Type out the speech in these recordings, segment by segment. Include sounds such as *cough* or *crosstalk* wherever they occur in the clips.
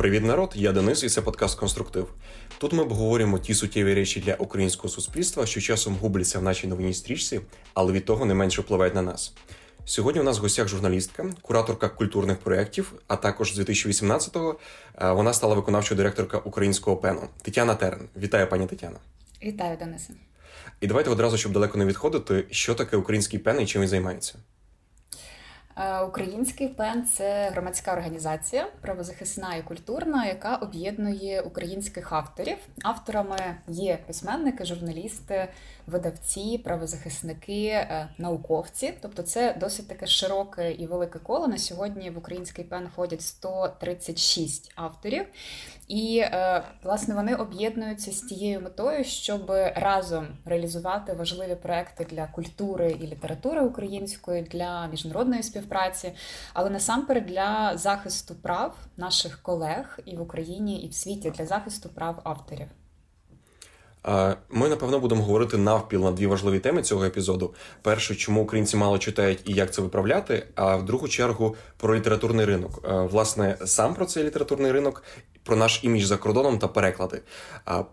Привіт, народ! Я Денис, і це подкаст Конструктив. Тут ми обговорюємо ті суттєві речі для українського суспільства, що часом губляться в нашій новинній стрічці, але від того не менше впливають на нас. Сьогодні у нас в гостях журналістка, кураторка культурних проєктів, а також з 2018-го е, вона стала виконавчою директорка українського пену Тетяна Терен. Вітаю, пані Тетяна. Вітаю, Денисе. І давайте одразу, щоб далеко не відходити, що таке український пен і чим він займається. Е, український пен це громадська організація, правозахисна і культурна, яка об'єднує українських авторів. Авторами є письменники, журналісти, видавці, правозахисники, е, науковці. Тобто, це досить таке широке і велике коло. На сьогодні в український пен входять 136 авторів, і е, власне вони об'єднуються з тією метою, щоб разом реалізувати важливі проекти для культури і літератури української для міжнародної співпраці співпраці, але насамперед для захисту прав наших колег і в Україні, і в світі для захисту прав авторів. Ми напевно будемо говорити навпіл на дві важливі теми цього епізоду: перше, чому українці мало читають і як це виправляти. А в другу чергу про літературний ринок. Власне, сам про цей літературний ринок про наш імідж за кордоном та переклади.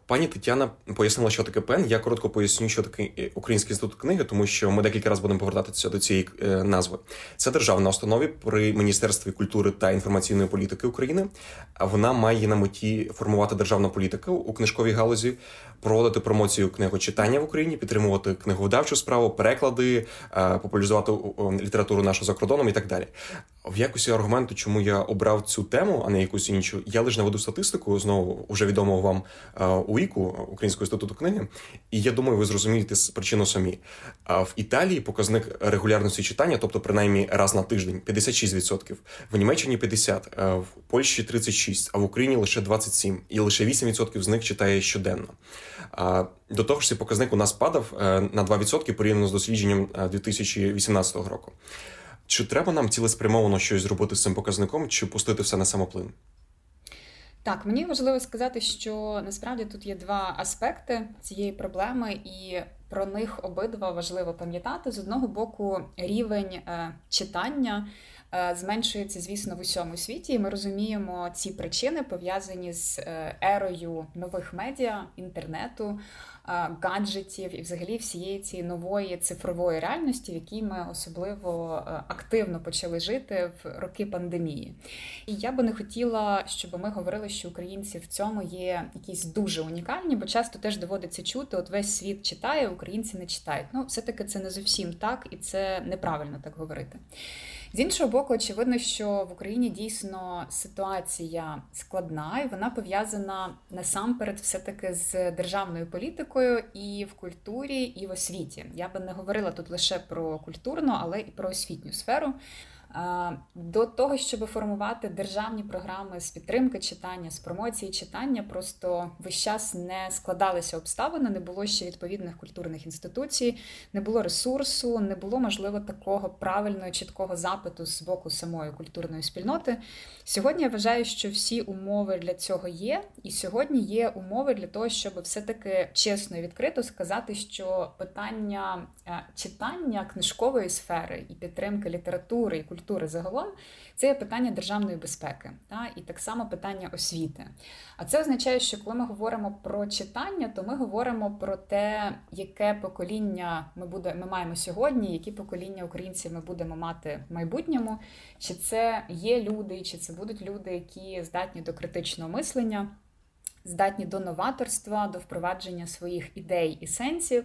Пані Тетяна пояснила, що таке пен. Я коротко поясню, що таке е, Український інститут книги, тому що ми декілька разів будемо повертатися до цієї е, назви. Це державна установа при Міністерстві культури та інформаційної політики України. Вона має на меті формувати державну політику у книжковій галузі, проводити промоцію книгочитання в Україні, підтримувати книговидавчу справу, переклади, е, популяризувати літературу нашу за кордоном і так далі. В якості аргументу, чому я обрав цю тему, а не якусь іншу, я лише наведу статистику знову вже відомого вам е, УІКу Українського інституту книги. І я думаю, ви зрозумієте причину самі. В Італії показник регулярності читання, тобто принаймні раз на тиждень, 56%, в Німеччині 50%, е, в Польщі 36%, а в Україні лише 27%. і лише 8% з них читає щоденно. До того ж, цей показник у нас падав е, на 2% порівняно з дослідженням 2018 року. Чи треба нам цілеспрямовано щось зробити з цим показником, чи пустити все на самоплин? Так, мені важливо сказати, що насправді тут є два аспекти цієї проблеми, і про них обидва важливо пам'ятати. З одного боку, рівень е, читання е, зменшується, звісно, в усьому світі. І Ми розуміємо ці причини пов'язані з е, ерою нових медіа, інтернету гаджетів і, взагалі, всієї цієї нової цифрової реальності, в якій ми особливо е, активно почали жити в роки пандемії. І я би не хотіла, щоб ми говорили, що українці в цьому є якісь дуже унікальні, бо часто теж доводиться чути: от весь світ читає, українці не читають. Ну, все-таки це не зовсім так, і це неправильно так говорити. З іншого боку, очевидно, що в Україні дійсно ситуація складна, і вона пов'язана насамперед, все-таки з державною політикою і в культурі, і в освіті. Я би не говорила тут лише про культурну, але і про освітню сферу. До того, щоб формувати державні програми з підтримки читання, з промоції читання, просто весь час не складалися обставини, не було ще відповідних культурних інституцій, не було ресурсу, не було можливо такого правильного чіткого запиту з боку самої культурної спільноти. Сьогодні я вважаю, що всі умови для цього є, і сьогодні є умови для того, щоб все-таки чесно і відкрито сказати, що питання е, читання книжкової сфери і підтримки літератури і культури культури загалом, це є питання державної безпеки та, і так само питання освіти. А це означає, що коли ми говоримо про читання, то ми говоримо про те, яке покоління ми буде, ми маємо сьогодні, які покоління українців ми будемо мати в майбутньому, чи це є люди, чи це будуть люди, які здатні до критичного мислення. Здатні до новаторства, до впровадження своїх ідей і сенсів.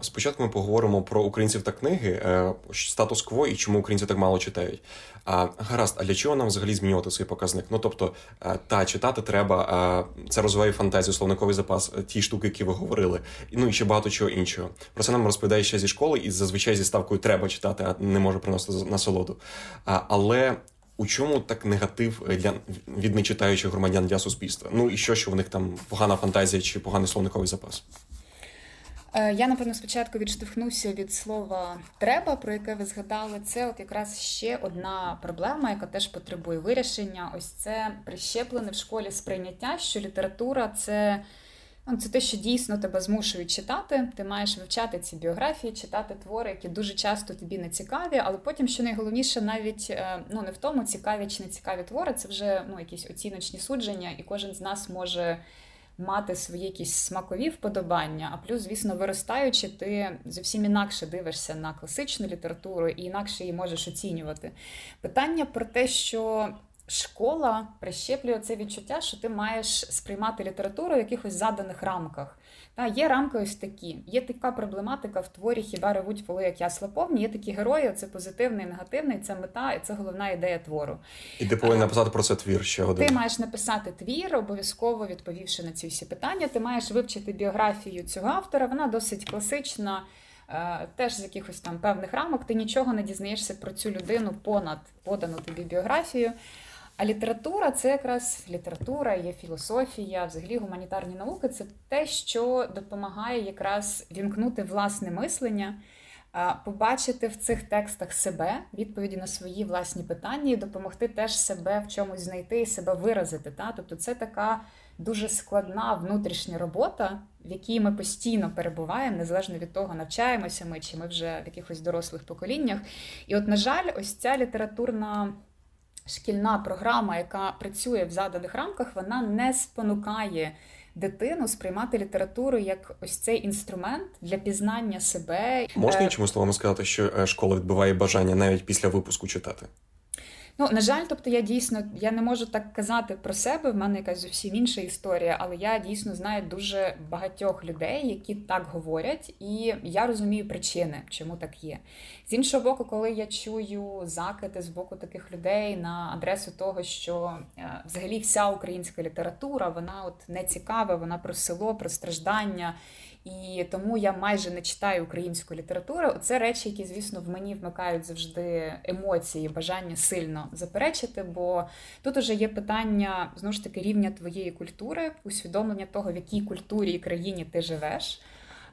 Спочатку ми поговоримо про українців та книги, е, статус-кво і чому українці так мало читають. А гаразд, а для чого нам взагалі змінювати цей показник? Ну тобто, е, та читати треба, це розвиває фантазію, словниковий запас, е, ті штуки, які ви говорили, ну і ще багато чого іншого. Про це нам розповідає ще зі школи, і зазвичай зі ставкою треба читати, а не може приносити насолоду. Але у чому так негатив для від нечитаючих громадян для суспільства? Ну і що, що в них там погана фантазія чи поганий словниковий запас? Е, я, напевно, спочатку відштовхнуся від слова треба, про яке ви згадали. Це от якраз ще одна проблема, яка теж потребує вирішення. Ось це прищеплене в школі сприйняття, що література це це те, що дійсно тебе змушують читати. Ти маєш вивчати ці біографії, читати твори, які дуже часто тобі не цікаві, але потім, що найголовніше, навіть е, ну не в тому, цікаві чи не цікаві твори, це вже ну, якісь оціночні судження, і кожен з нас може мати свої якісь смакові вподобання. А плюс, звісно, виростаючи, ти зовсім інакше дивишся на класичну літературу і інакше її можеш оцінювати. Питання про те, що школа прищеплює це відчуття, що ти маєш сприймати літературу в якихось заданих рамках. Та Є рамки ось такі. Є така проблематика в творі Хіба ревуть воли, як ясла повні. Є такі герої, це позитивний, негативний, це мета, і це головна ідея твору. І ти повинен написати про це твір ще один. Ти маєш написати твір, обов'язково відповівши на ці всі питання. Ти маєш вивчити біографію цього автора. Вона досить класична. Е, теж з якихось там певних рамок ти нічого не дізнаєшся про цю людину понад подану тобі біографію. А література це якраз література, є філософія, взагалі гуманітарні науки це те, що допомагає якраз вімкнути власне мислення, побачити в цих текстах себе, відповіді на свої власні питання і допомогти теж себе в чомусь знайти і себе виразити. Та? Тобто це така дуже складна внутрішня робота, в якій ми постійно перебуваємо, незалежно від того, навчаємося ми чи ми вже в якихось дорослих поколіннях. І, от, на жаль, ось ця літературна шкільна програма, яка працює в заданих рамках, вона не спонукає дитину сприймати літературу як ось цей інструмент для пізнання себе. Можна е, іншими словами сказати, що е, школа відбиває бажання навіть після випуску читати. Ну, на жаль, тобто я дійсно я не можу так казати про себе. В мене якась зовсім інша історія, але я дійсно знаю дуже багатьох людей, які так говорять, і я розумію причини, чому так є. З іншого боку, коли я чую закити з боку таких людей на адресу того, що е, взагалі вся українська література вона от не цікава, вона про село, про страждання і тому я майже не читаю українську літературу. Це речі, які, звісно, в мені вмикають завжди емоції, бажання сильно заперечити. Бо тут уже є питання знову ж таки рівня твоєї культури, усвідомлення того, в якій культурі і країні ти живеш.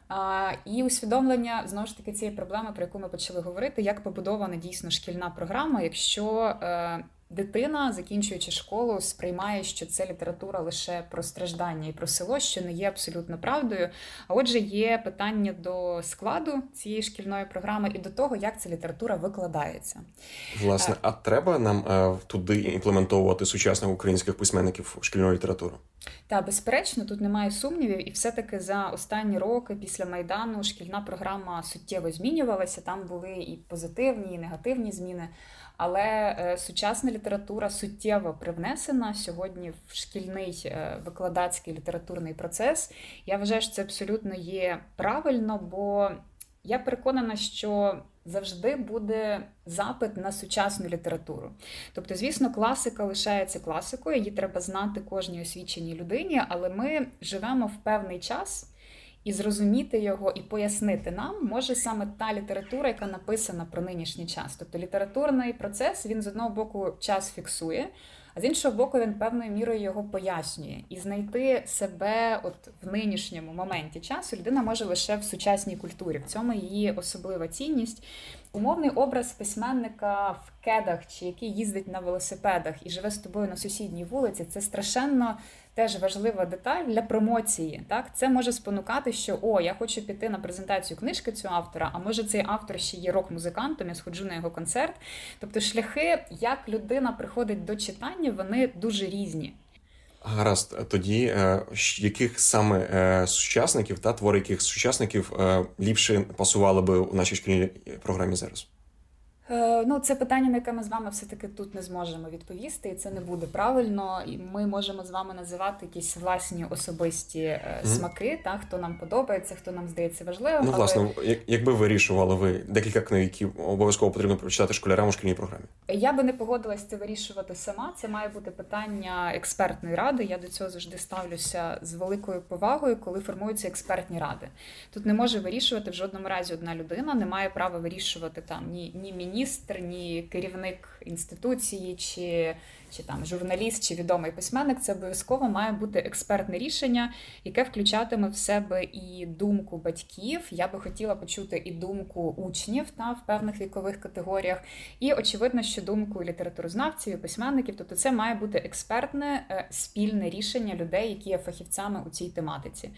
А, І усвідомлення знову ж таки цієї проблеми, про яку ми почали говорити, як побудована дійсно шкільна програма, якщо е, дитина, закінчуючи школу, сприймає, що це література лише про страждання і про село, що не є абсолютно правдою. А отже, є питання до складу цієї шкільної програми і до того, як ця література викладається. Власне, а треба нам е, туди імплементовувати сучасних українських письменників шкільну літературу? Та безперечно, тут немає сумнівів, і все-таки за останні роки після майдану шкільна програма суттєво змінювалася. Там були і позитивні, і негативні зміни. Але е, сучасна література суттєво привнесена сьогодні в шкільний е, викладацький літературний процес. Я вважаю, що це абсолютно є правильно, бо я переконана, що завжди буде запит на сучасну літературу. Тобто, звісно, класика лишається класикою, її треба знати кожній освіченій людині, але ми живемо в певний час. І зрозуміти його і пояснити нам може саме та література, яка написана про нинішній час. Тобто літературний процес він з одного боку час фіксує, а з іншого боку, він певною мірою його пояснює. І знайти себе от в нинішньому моменті часу людина може лише в сучасній культурі. В цьому її особлива цінність. Умовний образ письменника в кедах, чи який їздить на велосипедах і живе з тобою на сусідній вулиці, це страшенно теж важлива деталь для промоції. Так, Це може спонукати, що о, я хочу піти на презентацію книжки цього автора, а може цей автор ще є рок-музикантом, я сходжу на його концерт. Тобто, шляхи, як людина приходить до читання, вони дуже різні. Гаразд, тоді е, яких саме е, сучасників та твори яких сучасників е, ліпше пасували би у нашій шкільній програмі зараз? Е, ну, це питання, на яке ми з вами все-таки тут не зможемо відповісти, і це не буде правильно. І ми можемо з вами називати якісь власні особисті mm-hmm. смаки, та хто нам подобається, хто нам здається важливим. Ну, власне, але... якби вирішували ви декілька книг, які обов'язково потрібно прочитати школярам у шкільній програмі. Я би не погодилась це вирішувати сама. Це має бути питання експертної ради. Я до цього завжди ставлюся з великою повагою, коли формуються експертні ради. Тут не може вирішувати в жодному разі одна людина, не має права вирішувати там ні ні міністр, ні керівник інституції чи чи там журналіст, чи відомий письменник, це обов'язково має бути експертне рішення, яке включатиме в себе і думку батьків. Я би хотіла почути і думку учнів та в певних вікових категоріях. І очевидно, що думку літературознавців, і письменників, тобто це має бути експертне е, спільне рішення людей, які є фахівцями у цій тематиці.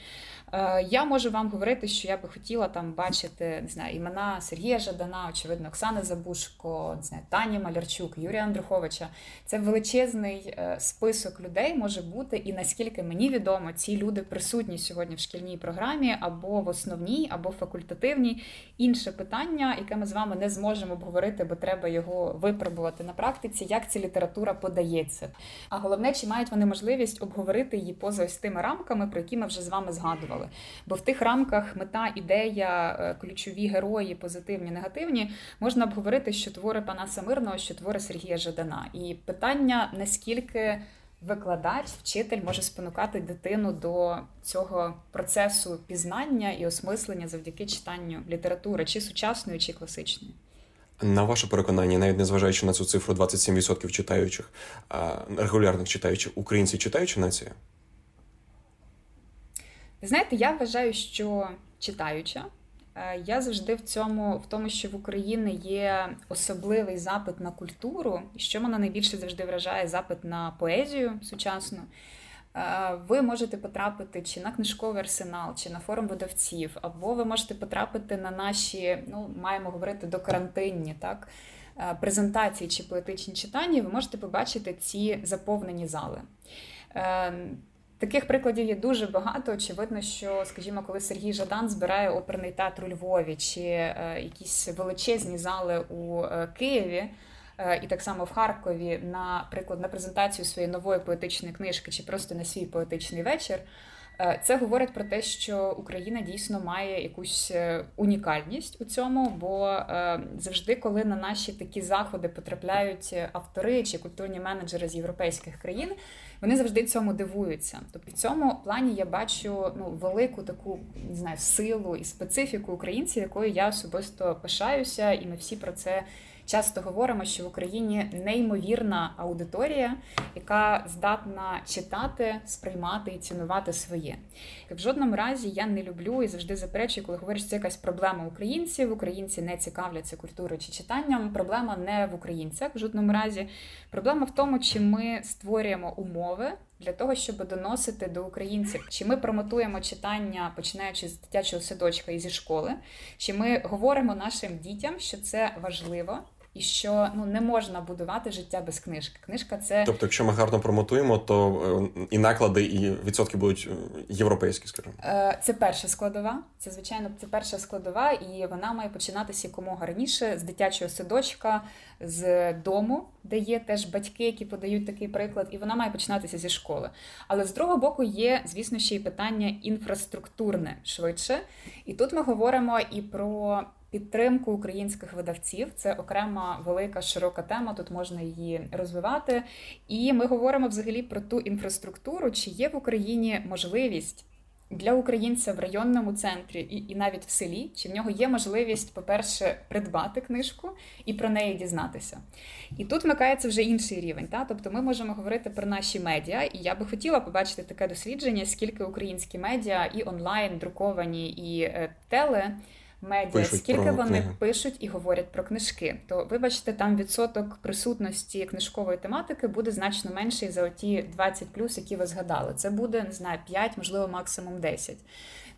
Е, я можу вам говорити, що я би хотіла там бачити не знаю, імена Сергія Жадана, очевидно, Оксани Забушко, не знаю, Тані Малярчук, Юрія Андруховича. Це величезний е, список людей може бути, і наскільки мені відомо, ці люди присутні сьогодні в шкільній програмі або в основній, або факультативній. Інше питання, яке ми з вами не зможемо обговорити, бо треба його випробувати на практиці, як ця література подається. А головне, чи мають вони можливість обговорити її поза ось тими рамками, про які ми вже з вами згадували. Бо в тих рамках мета, ідея, е, ключові герої, позитивні, негативні, можна обговорити, що твори Панаса Мирного, що твори Сергія Жадана. І питання наскільки. Викладач, вчитель може спонукати дитину до цього процесу пізнання і осмислення завдяки читанню літератури, чи сучасної, чи класичної. На ваше переконання, навіть незважаючи на цю цифру 27% читаючих, регулярних читаючих, українці читаюча нація? Знаєте, я вважаю, що читаюча. Е, я завжди в цьому, в тому, що в Україні є особливий запит на культуру, і що мене найбільше завжди вражає запит на поезію сучасну. Е, ви можете потрапити чи на книжковий арсенал, чи на форум видавців, або ви можете потрапити на наші, ну маємо говорити до карантинні, так е, презентації чи поетичні читання. Ви можете побачити ці заповнені зали. Таких прикладів є дуже багато. Очевидно, що, скажімо, коли Сергій Жадан збирає оперний театр у Львові чи е, якісь величезні зали у е, Києві. Е, і так само в Харкові, наприклад, на презентацію своєї нової поетичної книжки чи просто на свій поетичний вечір, це говорить про те, що Україна дійсно має якусь унікальність у цьому, бо завжди, коли на наші такі заходи потрапляють автори чи культурні менеджери з європейських країн, вони завжди цьому дивуються. Тобто в цьому плані я бачу ну велику таку не знаю силу і специфіку українців, якою я особисто пишаюся, і ми всі про це часто говоримо, що в Україні неймовірна аудиторія, яка здатна читати, сприймати і цінувати своє. В жодному разі я не люблю і завжди заперечую, коли говориш, що це якась проблема українців. Українці не цікавляться культурою чи читанням. Проблема не в українцях в жодному разі. Проблема в тому, чи ми створюємо умови. Для того щоб доносити до українців, чи ми промотуємо читання, починаючи з дитячого садочка і зі школи, чи ми говоримо нашим дітям, що це важливо, і що ну не можна будувати життя без книжки. Книжка це тобто, якщо ми гарно промотуємо, то е, і наклади, і відсотки будуть е, європейські, скажімо. Е, це перша складова. Це звичайно це перша складова, і вона має починатися якомога раніше з дитячого садочка, з дому, де є теж батьки, які подають такий приклад, і вона має починатися зі школи. Але з другого боку є, звісно, ще й питання інфраструктурне швидше. І тут ми говоримо і про підтримку українських видавців. Це окрема велика широка тема. Тут можна її розвивати. І ми говоримо взагалі про ту інфраструктуру, чи є в Україні можливість. Для українця в районному центрі і і навіть в селі, чи в нього є можливість, по-перше, придбати книжку і про неї дізнатися. І тут вмикається вже інший рівень. Та? Тобто ми можемо говорити про наші медіа, і я би хотіла побачити таке дослідження, скільки українські медіа і онлайн, друковані, і е, теле медіа, пишуть скільки вони книги. пишуть і говорять про книжки, то вибачте, там відсоток присутності книжкової тематики буде значно менший за оті 20 плюс, які ви згадали. Це буде не знаю, 5, можливо, максимум 10.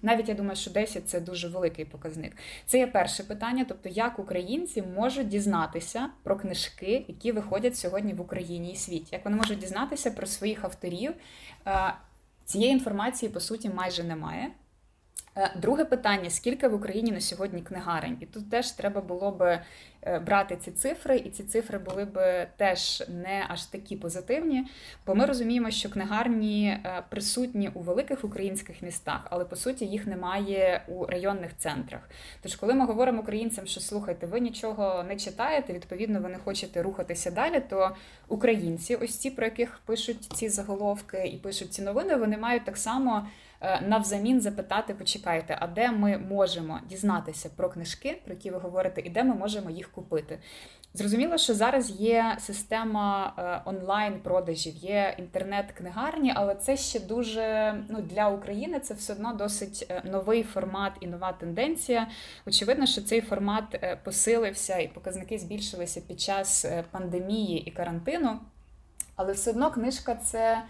Навіть я думаю, що 10 – це дуже великий показник. Це є перше питання, тобто як українці можуть дізнатися про книжки, які виходять сьогодні в Україні і світі, як вони можуть дізнатися про своїх авторів. Цієї інформації по суті майже немає. Е, друге питання: скільки в Україні на сьогодні книгарень? І тут теж треба було би брати ці цифри, і ці цифри були б теж не аж такі позитивні, бо ми розуміємо, що книгарні е, присутні у великих українських містах, але по суті їх немає у районних центрах. Тож, коли ми говоримо українцям, що слухайте, ви нічого не читаєте, відповідно, ви не хочете рухатися далі, то українці, ось ці, про яких пишуть ці заголовки і пишуть ці новини, вони мають так само. Е, навзамін запитати, почекайте, а де ми можемо дізнатися про книжки, про які ви говорите, і де ми можемо їх купити. Зрозуміло, що зараз є система е, онлайн-продажів, є інтернет-книгарні, але це ще дуже ну для України це все одно досить е, новий формат і нова тенденція. Очевидно, що цей формат е, посилився і показники збільшилися під час пандемії і карантину. Але все одно книжка це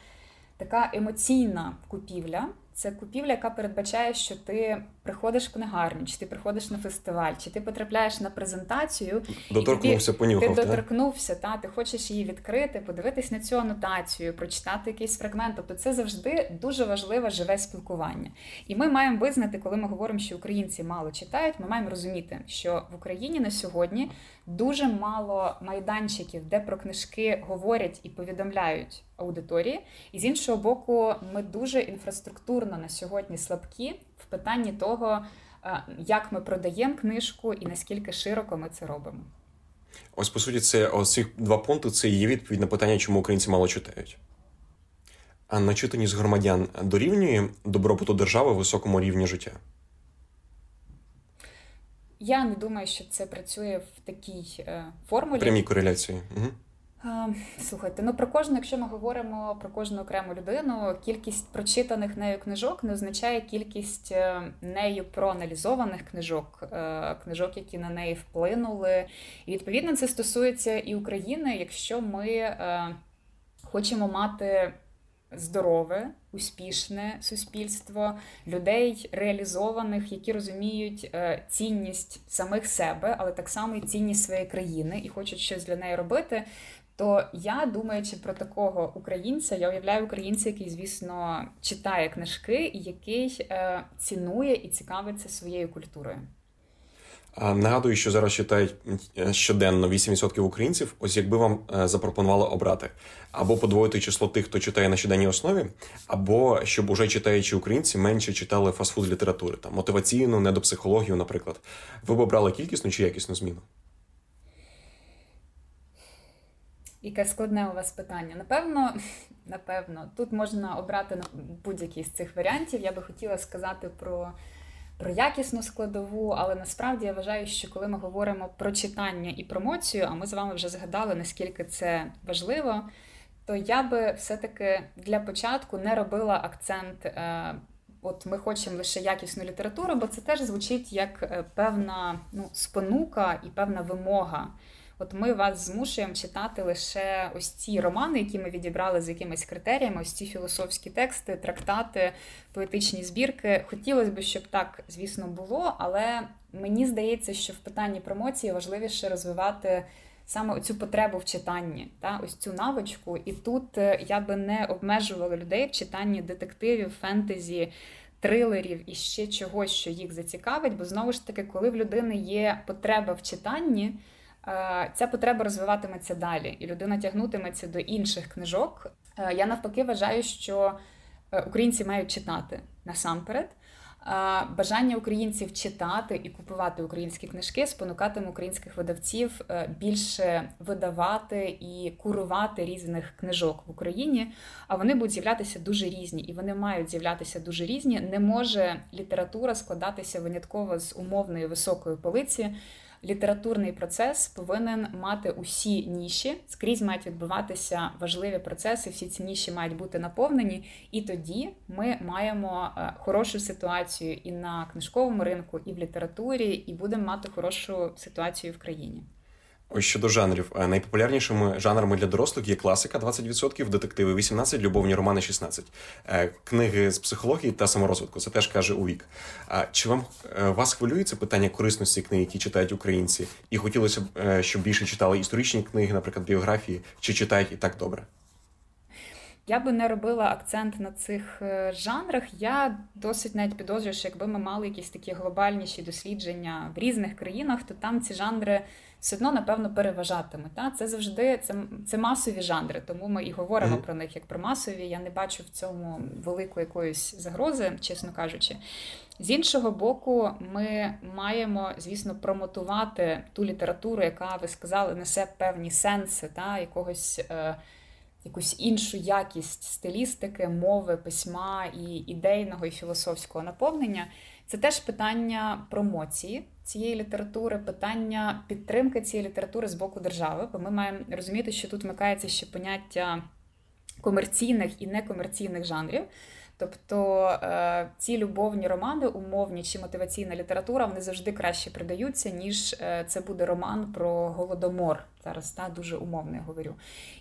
така емоційна купівля. Це купівля, яка передбачає, що ти приходиш в книгарню, чи ти приходиш на фестиваль, чи ти потрапляєш на презентацію, доторкнувся і тобі, понюхав, ти доторкнувся, та ти хочеш її відкрити, подивитись на цю анотацію, прочитати якийсь фрагмент. Тобто це завжди дуже важливе живе спілкування. І ми маємо визнати, коли ми говоримо, що українці мало читають, ми маємо розуміти, що в Україні на сьогодні дуже мало майданчиків, де про книжки говорять і повідомляють аудиторії. І з іншого боку, ми дуже інфраструктурно на сьогодні слабкі питанні того, е, як ми продаємо книжку і наскільки широко ми це робимо. Ось по суті, це ось ці два пункти це є відповідь на питання, чому українці мало читають. А начитаність громадян дорівнює добробуту держави високому рівні життя. Я не думаю, що це працює в такій е, формулі. Прямій кореляції. Угу. Слухайте, ну про кожну, якщо ми говоримо про кожну окрему людину, кількість прочитаних нею книжок не означає кількість е, нею проаналізованих книжок, е, книжок, які на неї вплинули. І відповідно це стосується і України, якщо ми е, хочемо мати здорове, успішне суспільство, людей реалізованих, які розуміють цінність самих себе, але так само і цінність своєї країни і хочуть щось для неї робити. То я думаючи про такого українця, я уявляю українця, який, звісно, читає книжки і який е, цінує і цікавиться своєю культурою. Нагадую, що зараз читають е, щоденно 8% українців. Ось якби вам е, запропонували обрати або подвоїти число тих, хто читає на щоденній основі, або щоб уже читаючи українці менше читали фастфуд літератури, там мотиваційну, недопсихологію, наприклад. Ви б обрали кількісну чи якісну зміну? Яке складне у вас питання? Напевно, *laughs* напевно, тут можна обрати будь-який з цих варіантів. Я би хотіла сказати про про якісну складову, але насправді я вважаю, що коли ми говоримо про читання і промоцію, а ми з вами вже згадали, наскільки це важливо, то я би все-таки для початку не робила акцент. Е, от ми хочемо лише якісну літературу, бо це теж звучить як е, певна ну, спонука і певна вимога. От ми вас змушуємо читати лише ось ці романи, які ми відібрали з якимись критеріями, ось ці філософські тексти, трактати, поетичні збірки. Хотілося б, щоб так, звісно, було, але мені здається, що в питанні промоції важливіше розвивати. Саме цю потребу в читанні, та ось цю навичку, і тут е, я би не обмежувала людей в читанні детективів, фентезі, трилерів і ще чогось, що їх зацікавить. Бо знову ж таки, коли в людини є потреба в читанні, ця потреба розвиватиметься далі, і людина тягнутиметься до інших книжок. Е, я навпаки вважаю, що е, українці мають читати насамперед. Бажання українців читати і купувати українські книжки спонукатиме українських видавців більше видавати і курувати різних книжок в Україні. А вони будуть з'являтися дуже різні, і вони мають з'являтися дуже різні. Не може література складатися винятково з умовної високої полиці літературний процес повинен мати усі ніші, скрізь мають відбуватися важливі процеси, всі ці ніші мають бути наповнені, і тоді ми маємо е, хорошу ситуацію і на книжковому ринку, і в літературі, і будемо мати хорошу ситуацію в країні. Щодо жанрів. Е, найпопулярнішими жанрами для дорослих є класика 20%, детективи 18%, любовні романи 16%, е, книги з психології та саморозвитку. Це теж каже у вік. А чи вам е, вас хвилює це питання корисності книг, які читають українці? І хотілося б, щоб більше читали історичні книги, наприклад, біографії, чи читають і так добре? Я би не робила акцент на цих жанрах. Я досить навіть підозрюю, що якби ми мали якісь такі глобальніші дослідження в різних країнах, то там ці жанри все одно, напевно, переважатиме. Та? Це завжди це це масові жанри, тому ми і говоримо mm-hmm. про них як про масові. Я не бачу в цьому великої якоїсь загрози, чесно кажучи. З іншого боку, ми маємо, звісно, промотувати ту літературу, яка ви сказали, несе певні сенси, та, якогось. Е, Якусь іншу якість стилістики, мови, письма і ідейного і філософського наповнення. Це теж питання промоції цієї літератури, питання підтримки цієї літератури з боку держави, бо ми маємо розуміти, що тут вмикається ще поняття комерційних і некомерційних жанрів. Тобто е, ці любовні романи, умовні чи мотиваційна література, вони завжди краще придаються, ніж е, це буде роман про голодомор. Зараз та дуже умовно я говорю.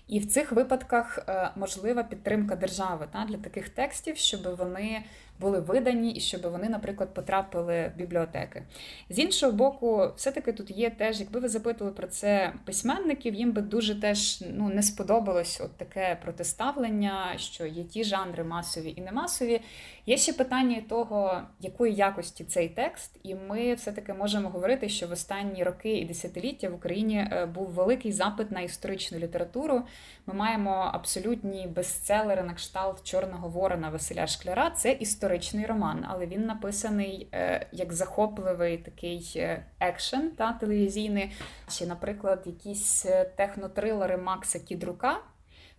І в цих випадках е, можлива підтримка держави та, для таких текстів, щоб вони були видані і щоб вони, наприклад, потрапили в бібліотеки. З іншого боку, все-таки тут є теж, якби ви запитували про це письменників, їм би дуже теж ну, не сподобалось от таке протиставлення, що є ті жанри масові і не масові. Є ще питання того, якої якості цей текст, і ми все-таки можемо говорити, що в останні роки і десятиліття в Україні е, був великий запит на історичну літературу. Ми маємо абсолютні бестселери на кшталт Чорного Ворона Василя Шкляра. Це історичний роман, але він написаний е, як захопливий такий е, екшен та телевізійний. Чи, наприклад, якісь технотрилери Макса Кідрука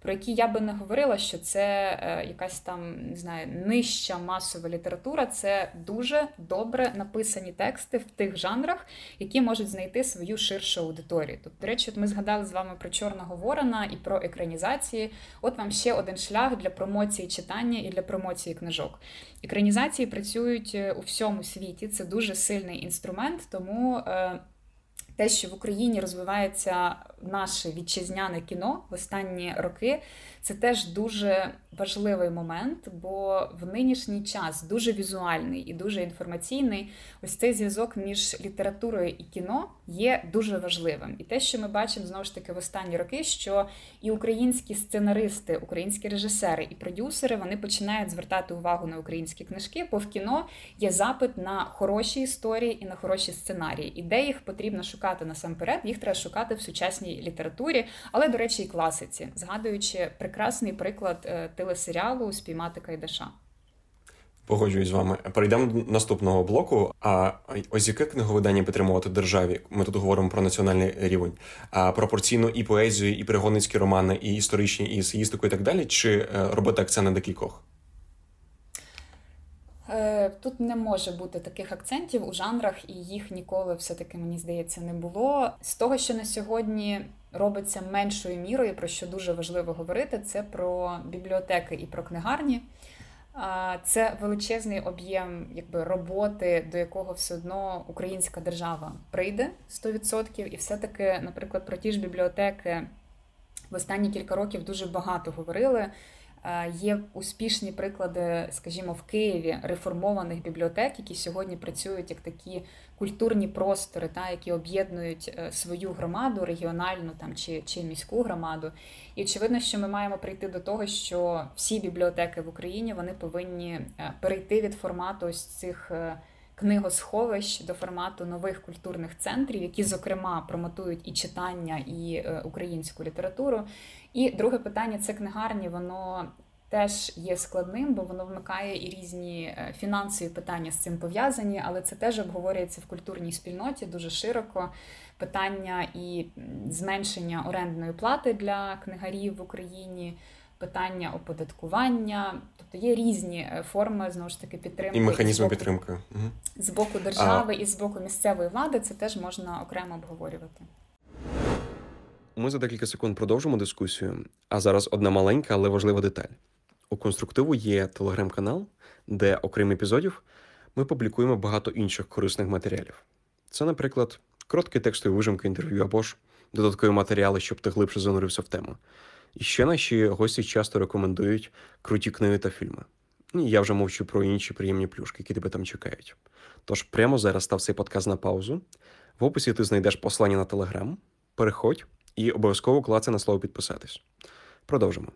про які я би не говорила, що це е, якась там не знаю, нижча масова література. Це дуже добре написані тексти в тих жанрах, які можуть знайти свою ширшу аудиторію. Тобто, до речі, от ми згадали з вами про Чорного Ворона і про екранізації. От вам ще один шлях для промоції читання і для промоції книжок. Екранізації працюють е, у всьому світі. Це дуже сильний інструмент, тому. Е, те, що в Україні розвивається наше вітчизняне кіно в останні роки, це теж дуже важливий момент, бо в нинішній час дуже візуальний і дуже інформаційний. Ось цей зв'язок між літературою і кіно є дуже важливим. І те, що ми бачимо знову ж таки в останні роки, що і українські сценаристи, українські режисери і продюсери вони починають звертати увагу на українські книжки, бо в кіно є запит на хороші історії і на хороші сценарії. І де їх потрібно шукати насамперед, їх треба шукати в сучасній літературі, але, до речі, і класиці, згадуючи прекрасний приклад е, телесеріалу Спіймати Кайдаша. Погоджуюсь з вами. Перейдемо до наступного блоку. А ось яке книговидання підтримувати державі? Ми тут говоримо про національний рівень, а пропорційно і поезію, і пригодницькі романи, і історичні, і есеїстику, і так далі. Чи е, робити акцент на декількох? Е, тут не може бути таких акцентів у жанрах, і їх ніколи все-таки, мені здається, не було. З того, що на сьогодні робиться меншою мірою, про що дуже важливо говорити, це про бібліотеки і про книгарні. Це величезний об'єм якби, роботи, до якого все одно українська держава прийде 100%. І все-таки, наприклад, про ті ж бібліотеки в останні кілька років дуже багато говорили. Е, є успішні приклади, скажімо, в Києві реформованих бібліотек, які сьогодні працюють як такі культурні простори, та які об'єднують е, свою громаду, регіональну там чи, чи міську громаду. І очевидно, що ми маємо прийти до того, що всі бібліотеки в Україні вони повинні е, перейти від формату ось цих. Книгосховищ до формату нових культурних центрів, які, зокрема, промотують і читання, і українську літературу. І друге питання це книгарні, воно теж є складним, бо воно вмикає і різні е, фінансові питання з цим пов'язані, але це теж обговорюється в культурній спільноті дуже широко. Питання і зменшення орендної плати для книгарів в Україні. Питання оподаткування, тобто є різні е, форми знову ж таки підтримки і механізми підтримки з боку держави а... і з боку місцевої влади. Це теж можна окремо обговорювати. Ми за декілька секунд продовжимо дискусію. А зараз одна маленька, але важлива деталь. У конструктиву є телеграм-канал, де, окрім епізодів, ми публікуємо багато інших корисних матеріалів. Це, наприклад, короткі текстові вижимки інтерв'ю або ж додаткові матеріали, щоб ти глибше занурився в тему. І ще наші гості часто рекомендують круті книги та фільми. І я вже мовчу про інші приємні плюшки, які тебе там чекають. Тож прямо зараз став цей подкаст на паузу. В описі ти знайдеш послання на телеграм. Переходь і обов'язково клацай на слово підписатись. Продовжимо.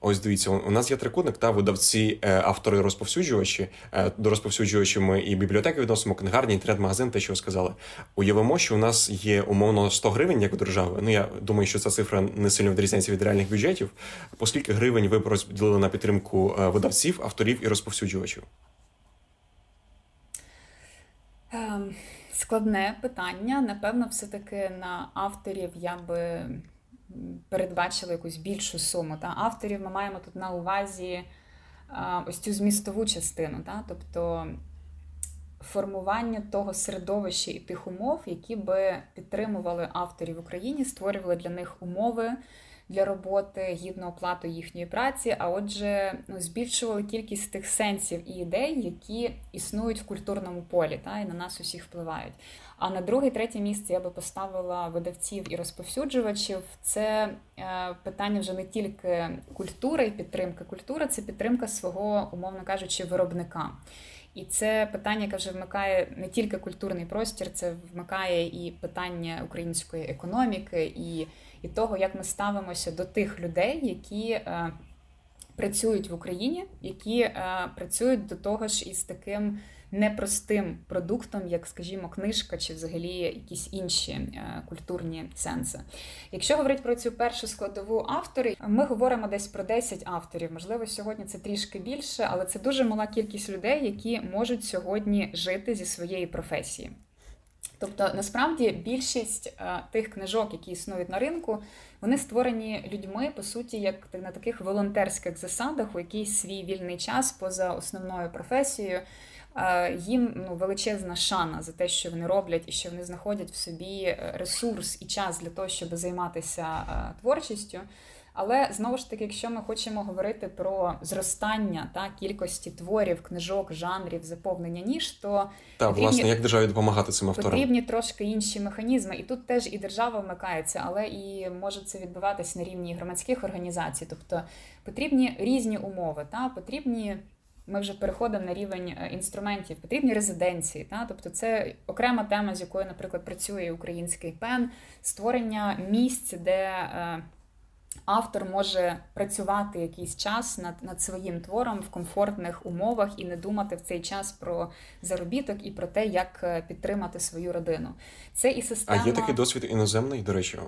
Ось дивіться, у нас є трикутник та видавці, е, автори, розповсюджувачі. Е, до розповсюджувачів ми і бібліотеки відносимо, книгарні, інтернет-магазин, те, що ви сказали. Уявимо, що у нас є умовно 100 гривень як держави. Ну я думаю, що ця цифра не сильно відрізняється від реальних бюджетів. Оскільки гривень ви розділили на підтримку е, видавців, авторів і розповсюджувачів? Um складне питання. Напевно, все-таки на авторів я би передбачила якусь більшу суму. Та Авторів ми маємо тут на увазі ось цю змістову частину, та? тобто формування того середовища і тих умов, які би підтримували авторів в Україні, створювали для них умови для роботи, гідну оплату їхньої праці, а отже, ну, збільшували кількість тих сенсів і ідей, які існують в культурному полі, та і на нас усіх впливають. А на друге, третє місце я би поставила видавців і розповсюджувачів. Це е, питання вже не тільки культури і підтримки культури, це підтримка свого, умовно кажучи, виробника. І це питання, яке вже вмикає не тільки культурний простір, це вмикає і питання української економіки, і і того, як ми ставимося до тих людей, які е, працюють в Україні, які е, працюють до того ж із таким непростим продуктом, як, скажімо, книжка чи взагалі якісь інші е, культурні сенси. Якщо говорити про цю першу складову автори, ми говоримо десь про 10 авторів. Можливо, сьогодні це трішки більше, але це дуже мала кількість людей, які можуть сьогодні жити зі своєї професії. Тобто, насправді більшість е, тих книжок, які існують на ринку, вони створені людьми, по суті, як на таких волонтерських засадах, у якийсь свій вільний час поза основною професією. Їм ну, величезна шана за те, що вони роблять, і що вони знаходять в собі е, ресурс і час для того, щоб займатися е, творчістю. Але знову ж таки, якщо ми хочемо говорити про зростання та кількості творів, книжок, жанрів, заповнення ніж, то так, потрібні, власне, як державі допомагати цим авторам? Потрібні трошки інші механізми, і тут теж і держава вмикається, але і може це відбуватись на рівні громадських організацій. Тобто потрібні різні умови, та потрібні ми вже переходимо на рівень е, інструментів, потрібні резиденції. Та? Тобто це окрема тема, з якою, наприклад, працює український пен, створення місць, де е, автор може працювати якийсь час над над своїм твором в комфортних умовах і не думати в цей час про заробіток і про те, як е, підтримати свою родину. Це і система... А є такий досвід іноземний, до речі,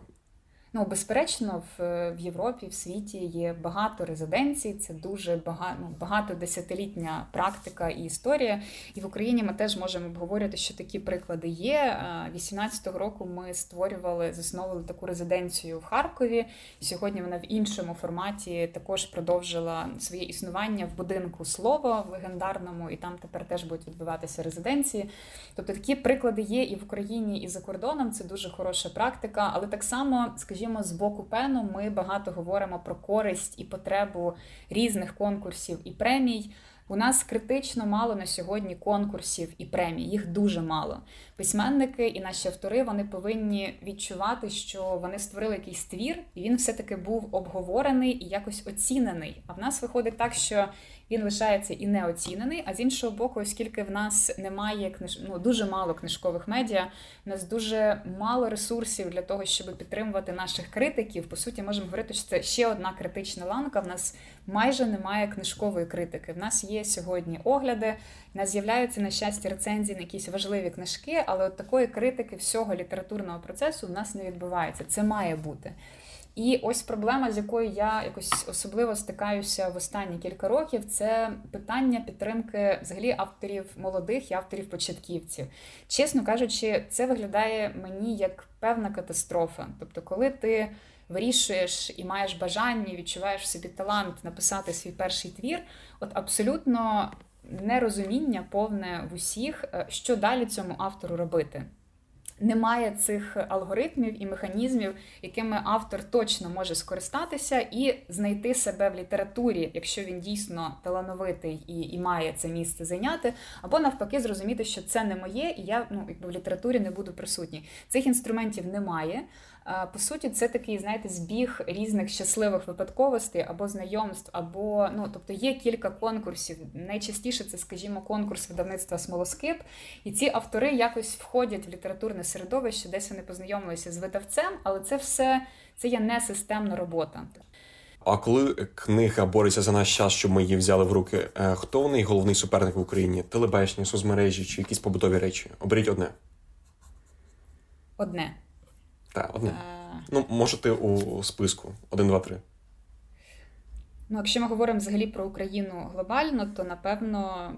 Ну, безперечно, в в Європі, в світі є багато резиденцій, це дуже багато ну, багато десятилітня практика і історія. І в Україні ми теж можемо обговорювати, що такі приклади є. 18-го року ми створювали, засновували таку резиденцію в Харкові. Сьогодні вона в іншому форматі також продовжила своє існування в будинку слово в легендарному, і там тепер теж будуть відбуватися резиденції. Тобто такі приклади є і в Україні, і за кордоном. Це дуже хороша практика, але так само, скажімо, скажімо, з боку пену ми багато говоримо про користь і потребу різних конкурсів і премій. У нас критично мало на сьогодні конкурсів і премій, їх дуже мало. Письменники і наші автори вони повинні відчувати, що вони створили якийсь твір, і він все-таки був обговорений і якось оцінений. А в нас виходить так, що він лишається і не оцінений. А з іншого боку, оскільки в нас немає книж... ну, дуже мало книжкових медіа, в нас дуже мало ресурсів для того, щоб підтримувати наших критиків. По суті, можемо говорити, що це ще одна критична ланка. В нас майже немає книжкової критики. В нас є сьогодні огляди, в нас з'являються на щастя рецензії на якісь важливі книжки, але от такої критики всього літературного процесу в нас не відбувається. Це має бути. І ось проблема, з якою я якось особливо стикаюся в останні кілька років, це питання підтримки взагалі авторів молодих і авторів початківців. Чесно кажучи, це виглядає мені як певна катастрофа. Тобто, коли ти вирішуєш і маєш бажання, відчуваєш в собі талант написати свій перший твір, от абсолютно нерозуміння повне в усіх, е, що далі цьому автору робити немає цих алгоритмів і механізмів, якими автор точно може скористатися і знайти себе в літературі, якщо він дійсно талановитий і і має це місце зайняти, або навпаки, зрозуміти, що це не моє, і я ну якби в літературі не буду присутній. Цих інструментів немає. По суті, це такий, знаєте, збіг різних щасливих випадковостей або знайомств, або ну, тобто є кілька конкурсів. Найчастіше це, скажімо, конкурс видавництва Смолоскип, і ці автори якось входять в літературне середовище, десь вони познайомилися з видавцем, але це все це є не системна робота. А коли книга бореться за наш час, щоб ми її взяли в руки, е, хто в неї головний суперник в Україні? Телебачні, соцмережі чи якісь побутові речі? Оберіть одне. Одне. Так, одне. А... Е. Ну, можете у списку. Один, два, три. Ну, якщо ми говоримо взагалі про Україну глобально, то напевно,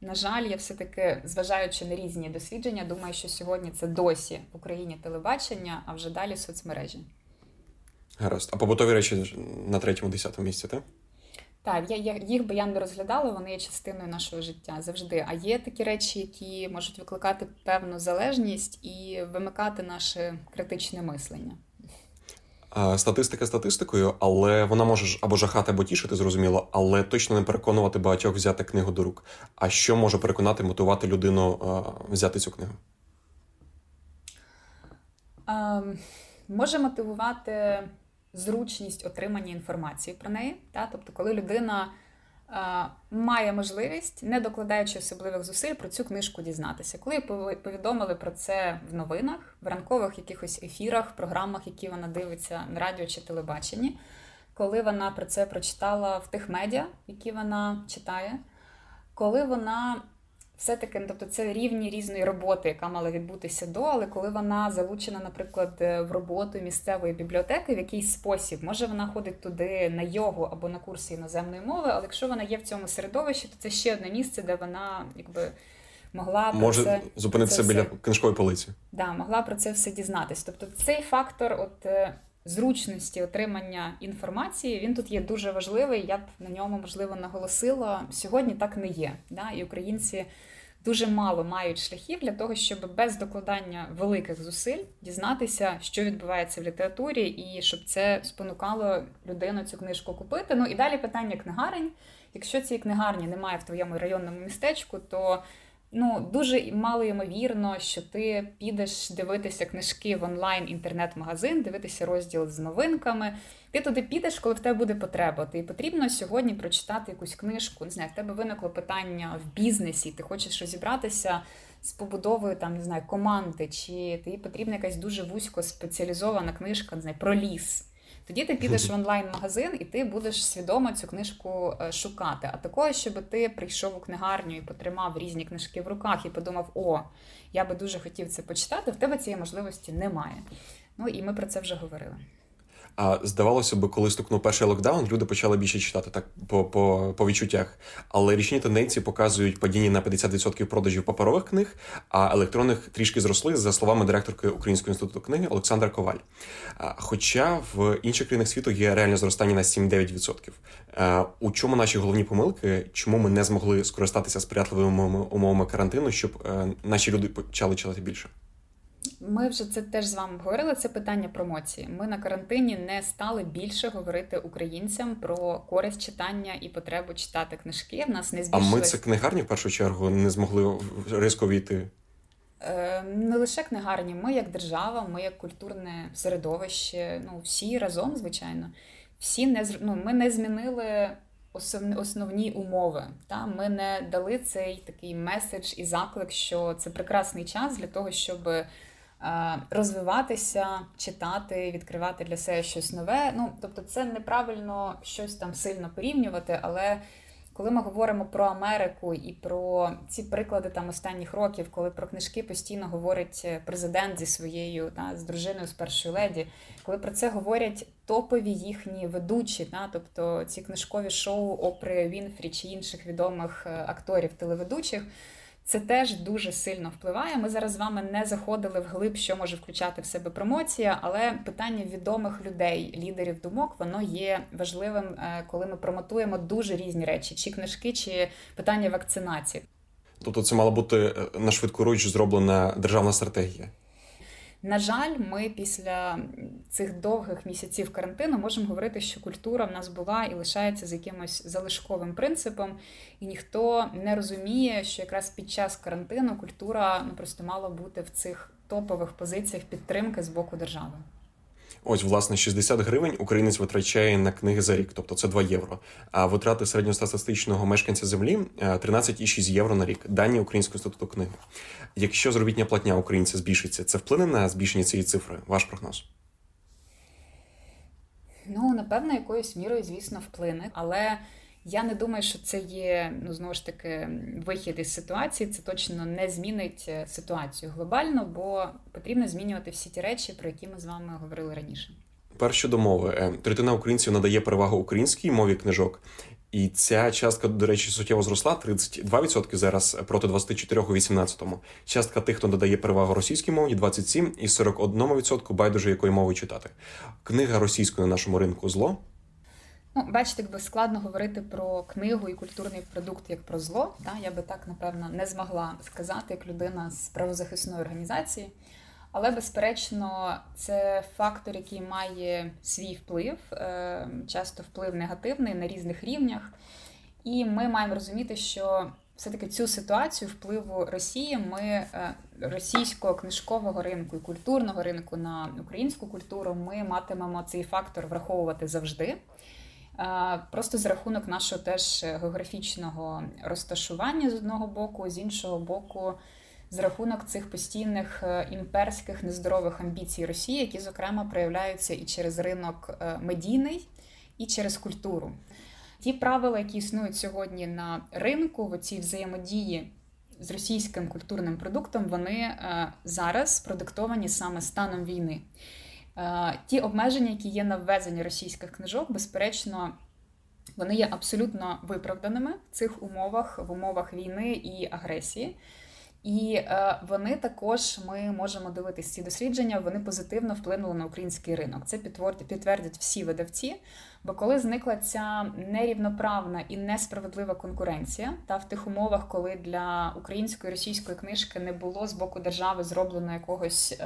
на жаль, я все-таки, зважаючи на різні дослідження, думаю, що сьогодні це досі в Україні телебачення, а вже далі соцмережі. Гаразд. А побутові речі на третьому, десятому місці, так? Так, я, я їх би я не розглядала, вони є частиною нашого життя завжди. А є такі речі, які можуть викликати певну залежність і вимикати наше критичне мислення. Статистика статистикою, але вона може або жахати, або тішити, зрозуміло, але точно не переконувати багатьох взяти книгу до рук. А що може переконати, мотивувати людину взяти цю книгу? А, може мотивувати зручність отримання інформації про неї. Та? Тобто, коли людина а, має можливість, не докладаючи особливих зусиль, про цю книжку дізнатися. Коли повідомили про це в новинах, в ранкових якихось ефірах, програмах, які вона дивиться на радіо чи телебаченні, коли вона про це прочитала в тих медіа, які вона читає, коли вона все-таки, ну, тобто це рівні різної роботи, яка мала відбутися до, але коли вона залучена, наприклад, е, в роботу місцевої бібліотеки, в якийсь спосіб, може вона ходить туди на йогу або на курси іноземної мови, але якщо вона є в цьому середовищі, то це ще одне місце, де вона якби. Могла може про це, зупинитися біля все... книжкової полиці. Да, могла про це все дізнатись. Тобто, цей фактор, от е, зручності отримання інформації, він тут є дуже важливий. Я б на ньому можливо наголосила. Сьогодні так не є. Да? І українці дуже мало мають шляхів для того, щоб без докладання великих зусиль дізнатися, що відбувається в літературі, і щоб це спонукало людину цю книжку купити. Ну і далі питання книгарень. Якщо цієї книгарні немає в твоєму районному містечку, то ну дуже мало ймовірно, що ти підеш дивитися книжки в онлайн інтернет-магазин, дивитися розділ з новинками. Ти туди підеш, коли в тебе буде потреба. Ти потрібно сьогодні прочитати якусь книжку. Не знаю, в тебе виникло питання в бізнесі, ти хочеш розібратися з побудовою там не знаю команди, чи тобі потрібна якась дуже вузько спеціалізована книжка, не знаю, про ліс. Тоді ти підеш в онлайн-магазин і ти будеш свідомо цю книжку е, шукати. А такого, щоб ти прийшов у книгарню і потримав різні книжки в руках і подумав, о, я би дуже хотів це почитати, в тебе цієї можливості немає. Ну і ми про це вже говорили. А здавалося б, коли стукнув перший локдаун, люди почали більше читати так по по, по відчуттях. Але річні тенденції показують падіння на 50% продажів паперових книг, а електронних трішки зросли, за словами директорки Українського інституту книги Олександра Коваль. Хоча в інших країнах світу є реальне зростання на 7-9%. У чому наші головні помилки? Чому ми не змогли скористатися сприятливими умовами карантину, щоб е, наші люди почали читати більше? Ми вже це теж з вами говорили. Це питання промоції. Ми на карантині не стали більше говорити українцям про користь читання і потребу читати книжки. В нас не збільшилось... А ми це книгарні в першу чергу не змогли різко війти. Е, не лише книгарні, ми як держава, ми як культурне середовище. Ну всі разом, звичайно, всі не ну, ми не змінили основні умови. Та Ми не дали цей такий меседж і заклик, що це прекрасний час для того, щоб розвиватися, читати, відкривати для себе щось нове. Ну, Тобто, це неправильно щось там сильно порівнювати, але коли ми говоримо про Америку і про ці приклади там останніх років, коли про книжки постійно говорить е, президент зі своєю та, з дружиною з першої леді, коли про це говорять топові їхні ведучі, та, тобто ці книжкові шоу Опри Вінфрі чи інших відомих е, акторів телеведучих. Це теж дуже сильно впливає. Ми зараз з вами не заходили в глиб, що може включати в себе промоція, але питання відомих людей, лідерів думок, воно є важливим, е, коли ми промотуємо дуже різні речі, чи книжки, чи питання вакцинації. Тобто, це мала бути е, на швидку руч зроблена державна стратегія. На жаль, ми після цих довгих місяців карантину можемо говорити, що культура в нас була і лишається з якимось залишковим принципом, і ніхто не розуміє, що якраз під час карантину культура ну просто мала бути в цих топових позиціях підтримки з боку держави. Ось, власне, 60 гривень українець витрачає на книги за рік, тобто це 2 євро. А витрати середньостатистичного мешканця землі 13,6 е, євро на рік. Дані Українського інституту книги. Якщо заробітня платня українця збільшиться, це вплине на збільшення цієї цифри? Ваш прогноз? Ну, напевно, якоюсь мірою, звісно, вплине, але. Я не думаю, що це є ну знову ж таки вихід із ситуації. Це точно не змінить е, ситуацію глобально, бо потрібно змінювати всі ті речі, про які ми з вами говорили раніше. Перш щодо мови е, третина українців надає перевагу українській мові книжок, і ця частка, до речі, суттєво зросла 32% зараз проти 24% у 18-му. Частка тих, хто надає перевагу російській мові, 27% і 41% байдуже якої мови читати. Книга російською на нашому ринку зло. Ну, бачите, якби складно говорити про книгу і культурний продукт як про зло. Та? Я би так, напевно, не змогла сказати, як людина з правозахисної організації. Але, безперечно, це фактор, який має свій вплив, е, часто вплив негативний на різних рівнях. І ми маємо розуміти, що все-таки цю ситуацію впливу Росії ми е, російського книжкового ринку і культурного ринку на українську культуру ми матимемо цей фактор враховувати завжди. Е, просто за рахунок нашого теж географічного розташування з одного боку, з іншого боку, за рахунок цих постійних е, імперських нездорових амбіцій Росії, які, зокрема, проявляються і через ринок медійний, і через культуру. Ті правила, які існують сьогодні на ринку, в цій взаємодії з російським культурним продуктом, вони е, зараз продиктовані саме станом війни. Е, ті обмеження, які є на ввезення російських книжок, безперечно. Вони є абсолютно виправданими в цих умовах, в умовах війни і агресії. І е, вони також ми можемо дивитися ці дослідження. Вони позитивно вплинули на український ринок. Це підтвердять всі видавці. Бо коли зникла ця нерівноправна і несправедлива конкуренція, та в тих умовах, коли для української російської книжки не було з боку держави зроблено якогось.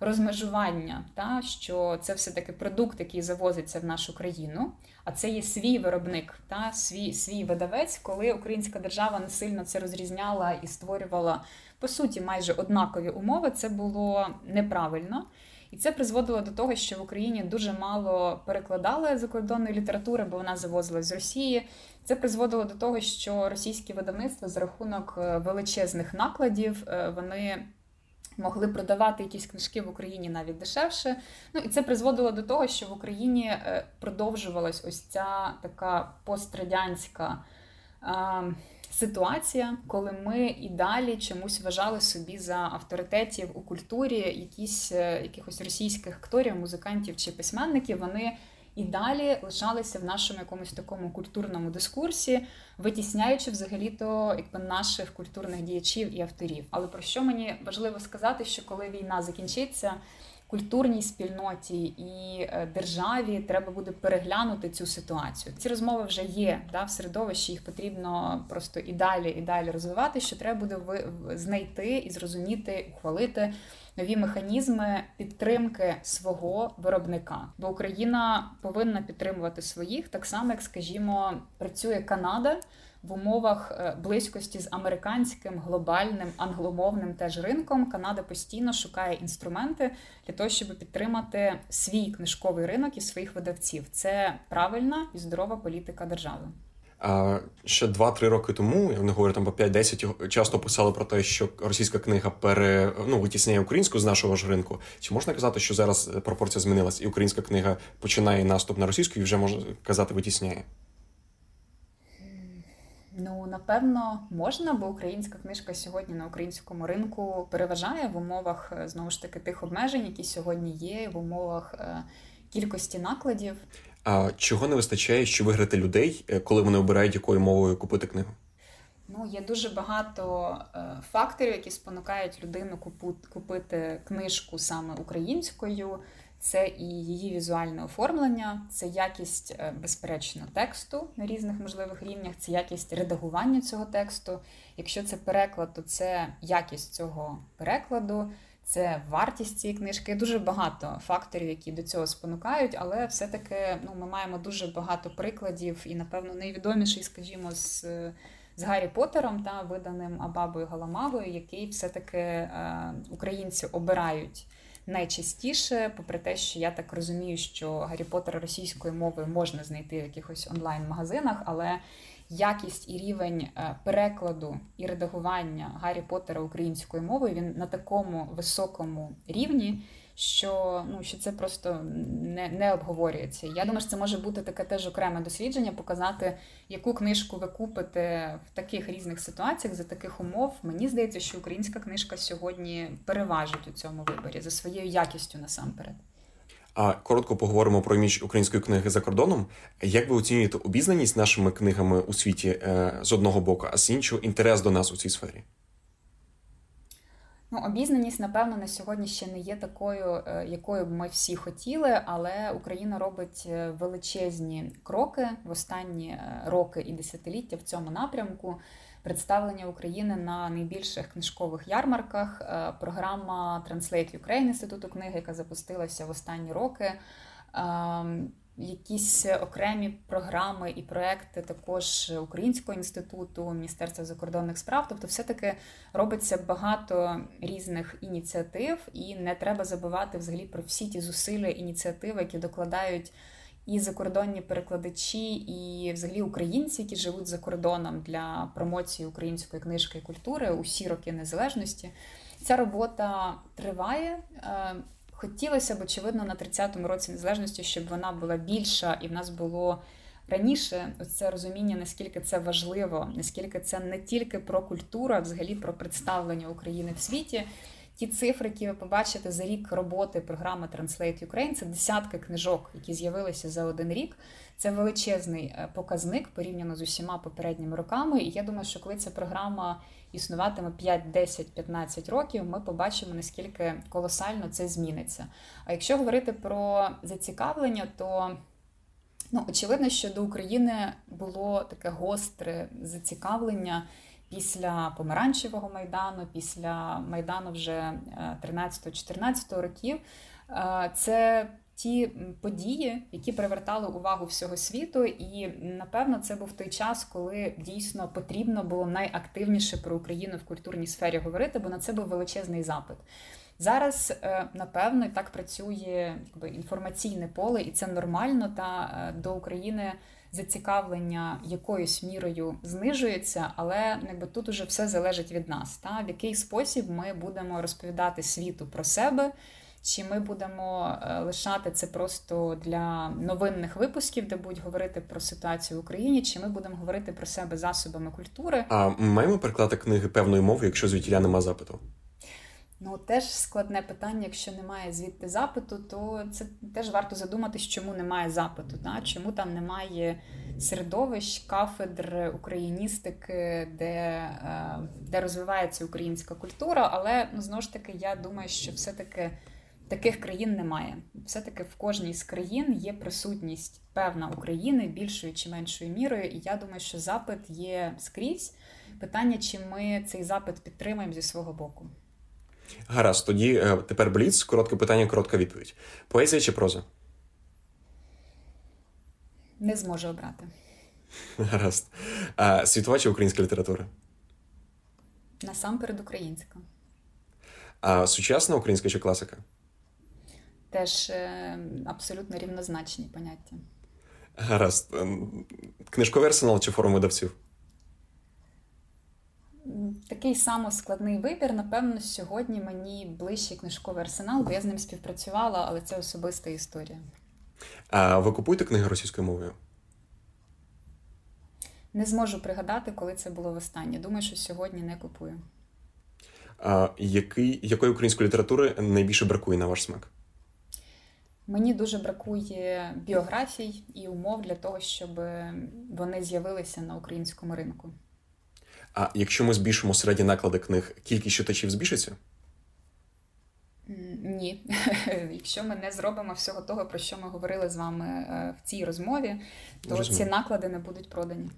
Розмежування, та що це все-таки продукт, який завозиться в нашу країну, а це є свій виробник, та свій свій видавець, коли українська держава не сильно це розрізняла і створювала по суті майже однакові умови. Це було неправильно. І це призводило до того, що в Україні дуже мало перекладали закордонної літератури, бо вона завозилась з Росії. Це призводило до того, що російські видавництва за рахунок е, величезних накладів е, вони могли продавати якісь книжки в Україні навіть дешевше. Ну і це призводило до того, що в Україні е, продовжувалась ось ця така пострадянська. Ситуація, коли ми і далі чомусь вважали собі за авторитетів у культурі якісь е, якихось російських акторів, музикантів чи письменників, вони і далі лишалися в нашому якомусь такому культурному дискурсі, витісняючи взагалі-то якби наших культурних діячів і авторів. Але про що мені важливо сказати, що коли війна закінчиться, культурній спільноті і е, державі треба буде переглянути цю ситуацію. Ці розмови вже є да, в середовищі. Їх потрібно просто і далі, і далі розвивати. Що треба буде знайти і зрозуміти, ухвалити нові механізми підтримки свого виробника. Бо Україна повинна підтримувати своїх так само, як скажімо, працює Канада в умовах е, близькості з американським глобальним англомовним теж ринком Канада постійно шукає інструменти для того, щоб підтримати свій книжковий ринок і своїх видавців. Це правильна і здорова політика держави. Ще 2-3 роки тому, я не говорю там по 5-10, часто писали про те, що російська книга пере ну витісняє українську з нашого ж ринку. Чи можна казати, що зараз пропорція змінилась, і українська книга починає наступ на російську і вже можна казати витісняє? Ну, напевно, можна, бо українська книжка сьогодні на українському ринку переважає в умовах е, знову ж таки тих обмежень, які сьогодні є, в умовах е, кількості накладів. А чого не вистачає, щоб виграти людей, е, коли вони обирають якою мовою купити книгу? Ну, є дуже багато факторів, які спонукають людину купити книжку саме українською це і її візуальне оформлення, це якість, е, безперечно, тексту на різних можливих рівнях, це якість редагування цього тексту. Якщо це переклад, то це якість цього перекладу, це вартість цієї книжки. Дуже багато факторів, які до цього спонукають, але все-таки ну, ми маємо дуже багато прикладів, і, напевно, найвідоміший, скажімо, з. З Гаррі Поттером та виданим Абабою Галамагою, який все-таки е, українці обирають найчастіше, попри те, що я так розумію, що Гаррі Поттера російською мовою можна знайти в якихось онлайн-магазинах, але якість і рівень е, перекладу і редагування Гаррі Поттера українською мовою він на такому високому рівні що ну що це просто не не обговорюється. Я думаю, що це може бути таке теж окреме дослідження, показати, яку книжку ви купите в таких різних ситуаціях за таких умов. Мені здається, що українська книжка сьогодні переважить у цьому виборі за своєю якістю насамперед. А коротко поговоримо про імідж української книги за кордоном. Як ви оцінюєте обізнаність нашими книгами у світі е, з одного боку, а з іншого інтерес до нас у цій сфері? Ну, обізнаність, напевно, на сьогодні ще не є такою, е, якою б ми всі хотіли, але Україна робить е, величезні кроки в останні е, роки і десятиліття в цьому напрямку. Представлення України на найбільших книжкових ярмарках, програма Translate Ukraine інституту книги, яка запустилася в останні роки. Якісь окремі програми і проекти також Українського інституту, Міністерства закордонних справ. Тобто, все-таки робиться багато різних ініціатив, і не треба забувати взагалі про всі ті зусилля ініціативи, які докладають. І закордонні перекладачі, і взагалі українці, які живуть за кордоном для промоції української книжки і культури усі роки незалежності. Ця робота триває. Хотілося б, очевидно, на 30-му році незалежності, щоб вона була більша, і в нас було раніше це розуміння, наскільки це важливо, наскільки це не тільки про культуру, а взагалі про представлення України в світі. Ті цифри, які ви побачите за рік роботи програми Translate Ukraine, це десятки книжок, які з'явилися за один рік. Це величезний е, показник порівняно з усіма попередніми роками. І я думаю, що коли ця програма існуватиме 5, 10, 15 років, ми побачимо, наскільки колосально це зміниться. А якщо говорити про зацікавлення, то ну, очевидно, що до України було таке гостре зацікавлення. Після помаранчевого майдану, після майдану вже 13-14 е, років, е, це ті події, які привертали увагу всього світу, і напевно це був той час, коли дійсно потрібно було найактивніше про Україну в культурній сфері говорити, бо на це був величезний запит. Зараз, е, напевно, так працює якби, інформаційне поле, і це нормально. Та е, до України зацікавлення якоюсь мірою знижується, але якби тут уже все залежить від нас. Та в який спосіб ми будемо розповідати світу про себе. Чи ми будемо е, лишати це просто для новинних випусків, де будуть говорити про ситуацію в Україні, чи ми будемо говорити про себе засобами культури? А маємо перекладати книги певною мовою, якщо звідтіля нема запиту? Ну, теж складне питання. Якщо немає звідти запиту, то це теж варто задуматись, чому немає запиту, да? чому там немає середовищ, кафедр україністики, де е, де розвивається українська культура. Але ну, знову ж таки, я думаю, що все-таки таких країн немає. Все-таки в кожній з країн є присутність певна України більшою чи меншою мірою. І я думаю, що запит є скрізь. Питання, чи ми цей запит підтримуємо зі свого боку. Гаразд, тоді е, тепер бліц, коротке питання, коротка відповідь. Поезія чи проза? Не зможу обрати. Гаразд. А, Світова чи українська література? Насамперед українська. А Сучасна українська чи класика? Теж е, абсолютно рівнозначні поняття. Гаразд. Ем, книжковий арсенал чи форум видавців? Такий само складний вибір. Напевно, сьогодні мені ближчий книжковий арсенал, бо я з ним співпрацювала, але це особиста історія. А ви купуєте книги російською мовою? Не зможу пригадати, коли це було востаннє. Думаю, що сьогодні не купую. А який, Якої української літератури найбільше бракує на ваш смак? Мені дуже бракує біографій і умов для того, щоб вони з'явилися на українському ринку. А якщо ми збільшимо середні наклади книг, кількість читачів збільшиться? Ні. *laughs* Якщо ми не зробимо всього того, про що ми говорили з вами е, в цій розмові, то Розумію. ці наклади не будуть продані.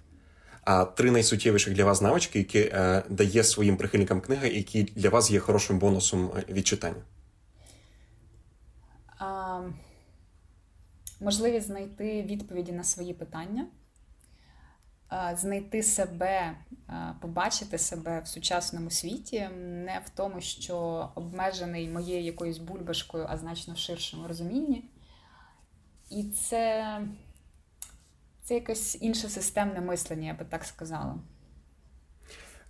А три найсуттєвіших для вас навички, які е, дає своїм прихильникам книга, які для вас є хорошим бонусом е, від читання можливість знайти відповіді на свої питання, знайти себе, побачити себе в сучасному світі, не в тому, що обмежений моєю якоюсь бульбашкою, а значно в ширшому розумінні. І це, це якесь інше системне мислення, я би так сказала.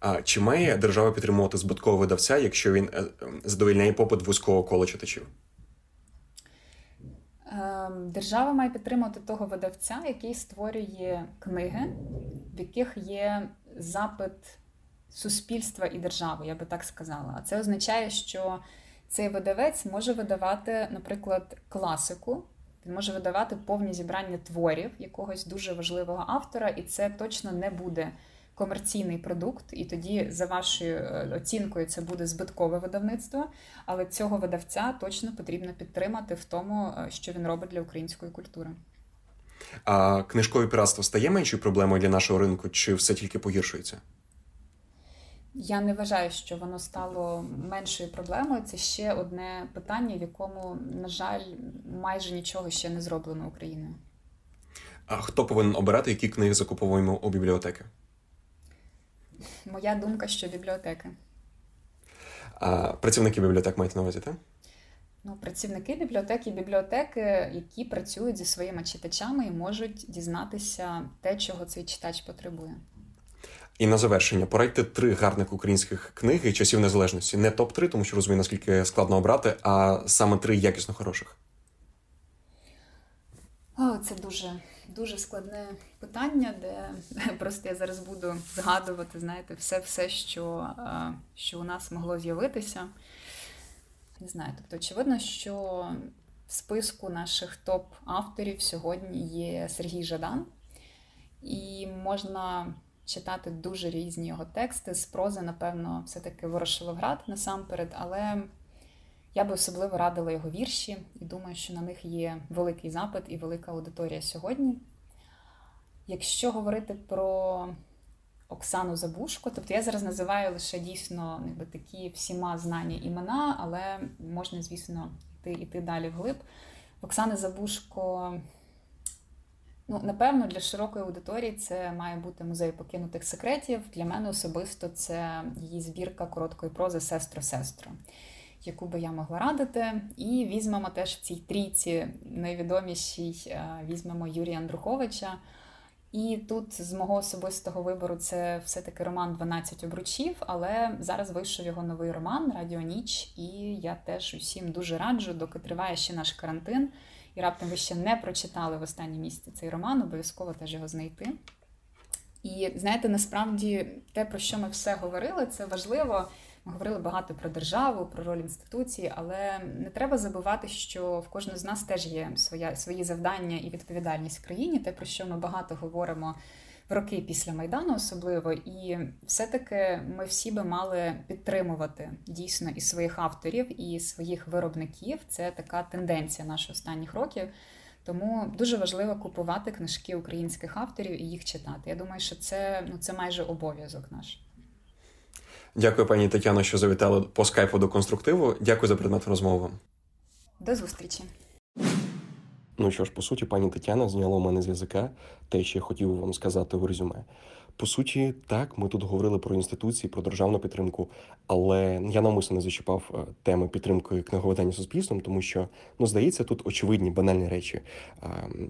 А чи має держава підтримувати збуткового видавця, якщо він е, задовольняє попит вузького кола читачів? Ем, держава має підтримувати того видавця, який створює книги, в яких є запит суспільства і держави, я би так сказала. А це означає, що цей видавець може видавати, наприклад, класику. Він може видавати повні зібрання творів якогось дуже важливого автора, і це точно не буде комерційний продукт, і тоді за вашою е, оцінкою це буде збиткове видавництво. Але цього видавця точно потрібно підтримати в тому, е, що він робить для української культури. А книжкове піратство стає меншою проблемою для нашого ринку, чи все тільки погіршується? Я не вважаю, що воно стало меншою проблемою. Це ще одне питання, в якому, на жаль, майже нічого ще не зроблено Україною. А хто повинен обирати, які книги закуповуємо у бібліотеки? Моя думка, що бібліотеки. А Працівники бібліотек мають на увазі, так? Ну, працівники бібліотеки, бібліотеки, які працюють зі своїми читачами і можуть дізнатися те, чого цей читач потребує. І на завершення порадьте три гарних українських книги часів незалежності. Не топ-3, тому що розумію, наскільки складно обрати, а саме три якісно хороших. О, це дуже дуже складне питання, де *laughs* просто я зараз буду згадувати, знаєте, все, все, що, що у нас могло з'явитися. Не знаю, тобто, очевидно, що в списку наших топ-авторів сьогодні є Сергій Жадан, і можна читати дуже різні його тексти. З прози, напевно, все-таки Ворошиловград насамперед, але я би особливо радила його вірші і думаю, що на них є великий запит і велика аудиторія сьогодні. Якщо говорити про Оксану Забушко, тобто я зараз називаю лише дійсно якби, такі всіма знані імена, але можна, звісно, йти, йти далі вглиб. Оксани Забушко Ну, напевно, для широкої аудиторії це має бути музей покинутих секретів. Для мене особисто це її збірка короткої прози Сестро-сестро, яку би я могла радити. І візьмемо теж в цій трійці найвідомішій е, візьмемо Юрія Андруховича. І тут з мого особистого вибору це все-таки роман «12 обручів, але зараз вийшов його новий роман Радіо Ніч, і я теж усім дуже раджу, доки триває ще наш карантин і раптом ви ще не прочитали в останні місяці цей роман, обов'язково теж його знайти. І знаєте, насправді те, про що ми все говорили, це важливо. Ми говорили багато про державу, про роль інституції, але не треба забувати, що в кожного з нас теж є своя, свої завдання і відповідальність в країні. Те, про що ми багато говоримо в роки після Майдану, особливо, і все-таки ми всі би мали підтримувати дійсно і своїх авторів, і своїх виробників. Це така тенденція наших останніх років. Тому дуже важливо купувати книжки українських авторів і їх читати. Я думаю, що це ну це майже обов'язок наш. Дякую, пані Тетяно, що завітали по скайпу до конструктиву. Дякую за предмет розмови. До зустрічі. Ну що ж, по суті, пані Тетяна зняла у мене з язика те, що я хотів вам сказати у резюме. По суті, так, ми тут говорили про інституції, про державну підтримку, але я навмисно не зачіпав е, теми підтримки книговидання суспільством, тому що ну здається, тут очевидні банальні речі.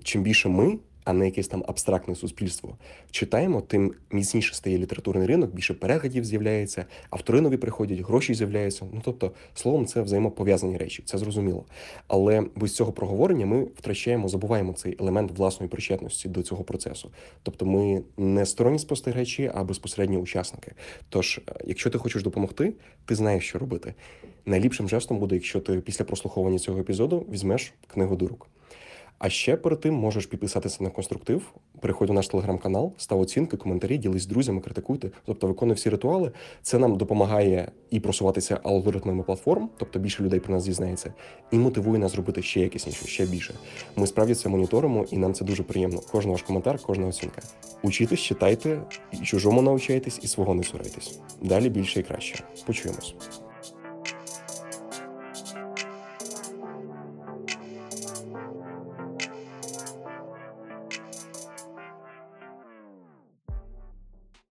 Чим більше ми а не якесь там абстрактне суспільство. Читаємо, тим міцніше стає літературний ринок, більше переглядів з'являється, автори нові приходять, гроші з'являються. Ну тобто, словом, це взаємопов'язані речі, це зрозуміло. Але без цього проговорення ми втрачаємо, забуваємо цей елемент власної причетності до цього процесу. Тобто, ми не сторонні спостерігачі, а безпосередні учасники. Тож, е, якщо ти хочеш допомогти, ти знаєш, що робити. Найліпшим жестом буде, якщо ти після прослуховування цього епізоду візьмеш книгу до рук. А ще перед тим можеш підписатися на конструктив, переходь у наш телеграм-канал, став оцінки, коментарі, ділись з друзями, критикуйте, тобто виконуй всі ритуали. Це нам допомагає і просуватися алгоритмами платформ, тобто більше людей про нас дізнається, і мотивує нас зробити ще якісніше, ще більше. Ми справді це моніторимо, і нам це дуже приємно. Кожен ваш коментар, кожна оцінка. Учітесь, читайте, і чужому навчайтесь, і свого не сурайтесь. Далі більше і краще. Почуємось.